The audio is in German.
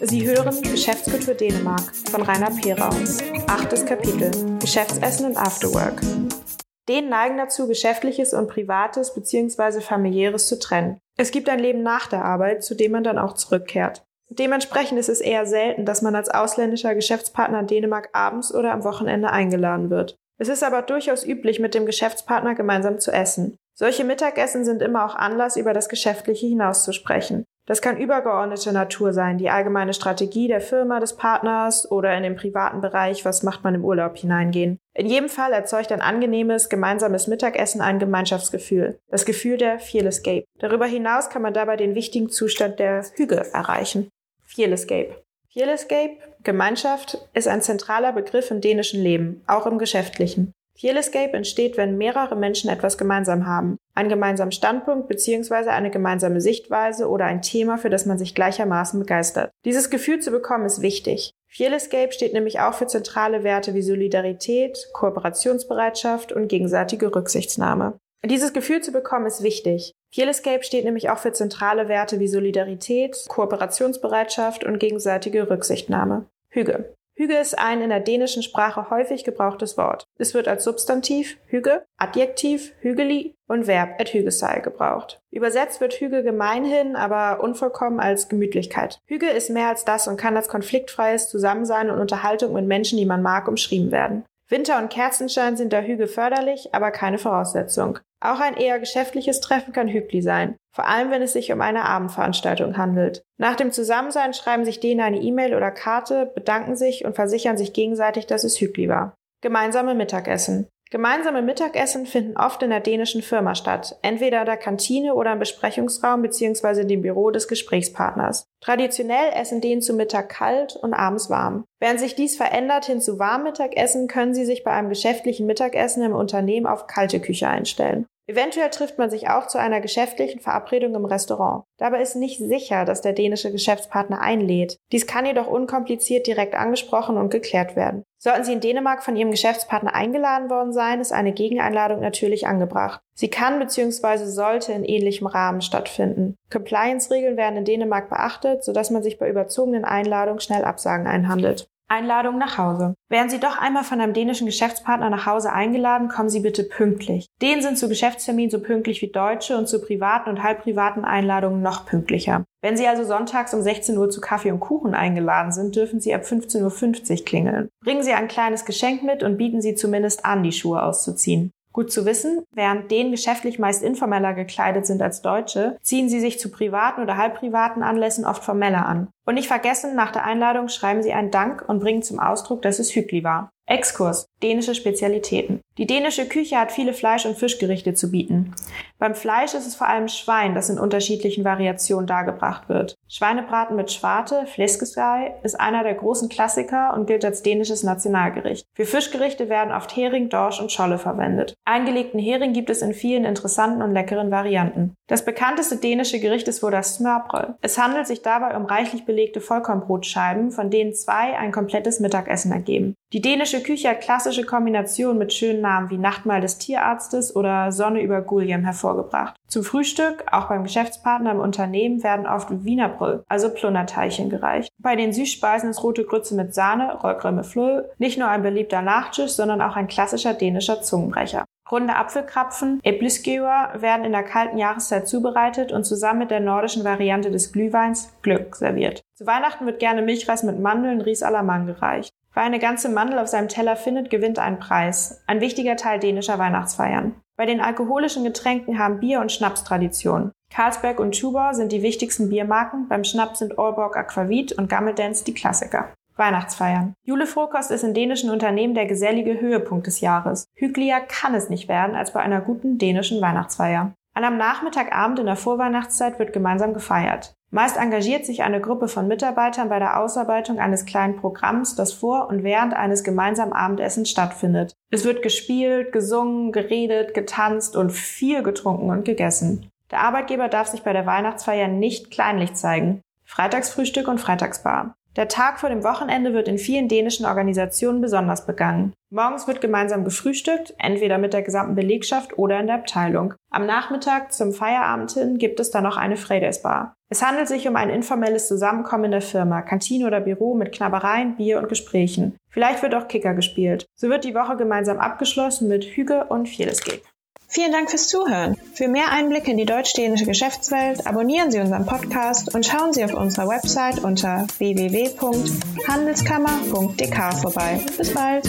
Sie hören Geschäftskultur Dänemark von Rainer Perau. Achtes Kapitel. Geschäftsessen und Afterwork. Dänen neigen dazu, Geschäftliches und Privates bzw. Familiäres zu trennen. Es gibt ein Leben nach der Arbeit, zu dem man dann auch zurückkehrt. Dementsprechend ist es eher selten, dass man als ausländischer Geschäftspartner in Dänemark abends oder am Wochenende eingeladen wird. Es ist aber durchaus üblich, mit dem Geschäftspartner gemeinsam zu essen. Solche Mittagessen sind immer auch Anlass, über das Geschäftliche hinaus zu sprechen. Das kann übergeordnete Natur sein, die allgemeine Strategie der Firma, des Partners oder in den privaten Bereich, was macht man im Urlaub hineingehen. In jedem Fall erzeugt ein angenehmes, gemeinsames Mittagessen ein Gemeinschaftsgefühl, das Gefühl der Feel Escape. Darüber hinaus kann man dabei den wichtigen Zustand der Hüge erreichen. Feel Escape. Feel Escape, Gemeinschaft, ist ein zentraler Begriff im dänischen Leben, auch im geschäftlichen. Escape entsteht, wenn mehrere Menschen etwas gemeinsam haben. Einen gemeinsamen Standpunkt bzw. eine gemeinsame Sichtweise oder ein Thema, für das man sich gleichermaßen begeistert. Dieses Gefühl zu bekommen ist wichtig. Escape steht nämlich auch für zentrale Werte wie Solidarität, Kooperationsbereitschaft und gegenseitige Rücksichtsnahme. Dieses Gefühl zu bekommen ist wichtig. Escape steht nämlich auch für zentrale Werte wie Solidarität, Kooperationsbereitschaft und gegenseitige Rücksichtnahme. Hüge. Hüge ist ein in der dänischen Sprache häufig gebrauchtes Wort. Es wird als Substantiv Hüge, Adjektiv Hügeli und Verb et Hügesei gebraucht. Übersetzt wird Hüge gemeinhin, aber unvollkommen als Gemütlichkeit. Hüge ist mehr als das und kann als konfliktfreies Zusammensein und Unterhaltung mit Menschen, die man mag, umschrieben werden. Winter und Kerzenschein sind der Hüge förderlich, aber keine Voraussetzung. Auch ein eher geschäftliches Treffen kann Hügli sein, vor allem wenn es sich um eine Abendveranstaltung handelt. Nach dem Zusammensein schreiben sich denen eine E-Mail oder Karte, bedanken sich und versichern sich gegenseitig, dass es Hügli war. Gemeinsame Mittagessen. Gemeinsame Mittagessen finden oft in der dänischen Firma statt, entweder in der Kantine oder im Besprechungsraum bzw. dem Büro des Gesprächspartners. Traditionell essen Dänen zu Mittag kalt und abends warm. Während sich dies verändert hin zu Warmmittagessen, können sie sich bei einem geschäftlichen Mittagessen im Unternehmen auf kalte Küche einstellen. Eventuell trifft man sich auch zu einer geschäftlichen Verabredung im Restaurant. Dabei ist nicht sicher, dass der dänische Geschäftspartner einlädt. Dies kann jedoch unkompliziert direkt angesprochen und geklärt werden. Sollten Sie in Dänemark von Ihrem Geschäftspartner eingeladen worden sein, ist eine Gegeneinladung natürlich angebracht. Sie kann bzw. sollte in ähnlichem Rahmen stattfinden. Compliance-Regeln werden in Dänemark beachtet, sodass man sich bei überzogenen Einladungen schnell Absagen einhandelt. Einladung nach Hause. Wären Sie doch einmal von einem dänischen Geschäftspartner nach Hause eingeladen, kommen Sie bitte pünktlich. Dänen sind zu Geschäftsterminen so pünktlich wie Deutsche und zu privaten und halbprivaten Einladungen noch pünktlicher. Wenn Sie also sonntags um 16 Uhr zu Kaffee und Kuchen eingeladen sind, dürfen Sie ab 15.50 Uhr klingeln. Bringen Sie ein kleines Geschenk mit und bieten Sie zumindest an, die Schuhe auszuziehen. Gut zu wissen, während denen geschäftlich meist informeller gekleidet sind als Deutsche, ziehen sie sich zu privaten oder halbprivaten Anlässen oft formeller an. Und nicht vergessen, nach der Einladung schreiben sie einen Dank und bringen zum Ausdruck, dass es Hügli war. Exkurs. Dänische Spezialitäten. Die dänische Küche hat viele Fleisch- und Fischgerichte zu bieten. Beim Fleisch ist es vor allem Schwein, das in unterschiedlichen Variationen dargebracht wird. Schweinebraten mit Schwarte, Fläskestei, ist einer der großen Klassiker und gilt als dänisches Nationalgericht. Für Fischgerichte werden oft Hering, Dorsch und Scholle verwendet. Eingelegten Hering gibt es in vielen interessanten und leckeren Varianten. Das bekannteste dänische Gericht ist wohl das Smørbrød. Es handelt sich dabei um reichlich belegte Vollkornbrotscheiben, von denen zwei ein komplettes Mittagessen ergeben. Die dänische Küche hat klassische Kombinationen mit schönen Namen wie Nachtmahl des Tierarztes oder Sonne über Gulliam hervorgebracht. Zum Frühstück, auch beim Geschäftspartner im Unternehmen, werden oft Wienerbrüll, also Plunderteilchen gereicht. Bei den Süßspeisen ist rote Grütze mit Sahne, Rollkreme Flull, nicht nur ein beliebter Nachtisch, sondern auch ein klassischer dänischer Zungenbrecher. Runde Apfelkrapfen, Ebliskeuer, werden in der kalten Jahreszeit zubereitet und zusammen mit der nordischen Variante des Glühweins Glück serviert. Zu Weihnachten wird gerne Milchreis mit Mandeln, Ries à la Mann gereicht. Wer eine ganze Mandel auf seinem Teller findet, gewinnt einen Preis. Ein wichtiger Teil dänischer Weihnachtsfeiern. Bei den alkoholischen Getränken haben Bier- und Schnaps Tradition. Carlsberg und Tuborg sind die wichtigsten Biermarken, beim Schnaps sind Aalborg Aquavit und Gammeldance die Klassiker. Weihnachtsfeiern. Julefrokost ist in dänischen Unternehmen der gesellige Höhepunkt des Jahres. Hüglier kann es nicht werden als bei einer guten dänischen Weihnachtsfeier. An einem Nachmittagabend in der Vorweihnachtszeit wird gemeinsam gefeiert. Meist engagiert sich eine Gruppe von Mitarbeitern bei der Ausarbeitung eines kleinen Programms, das vor und während eines gemeinsamen Abendessens stattfindet. Es wird gespielt, gesungen, geredet, getanzt und viel getrunken und gegessen. Der Arbeitgeber darf sich bei der Weihnachtsfeier nicht kleinlich zeigen. Freitagsfrühstück und Freitagsbar. Der Tag vor dem Wochenende wird in vielen dänischen Organisationen besonders begangen. Morgens wird gemeinsam gefrühstückt, entweder mit der gesamten Belegschaft oder in der Abteilung. Am Nachmittag zum Feierabend hin gibt es dann noch eine Fredagsbar. Es handelt sich um ein informelles Zusammenkommen in der Firma, Kantine oder Büro mit Knabbereien, Bier und Gesprächen. Vielleicht wird auch Kicker gespielt. So wird die Woche gemeinsam abgeschlossen mit Hüge und vieles. Vielen Dank fürs Zuhören. Für mehr Einblicke in die deutsch-dänische Geschäftswelt abonnieren Sie unseren Podcast und schauen Sie auf unserer Website unter www.handelskammer.dk vorbei. Bis bald!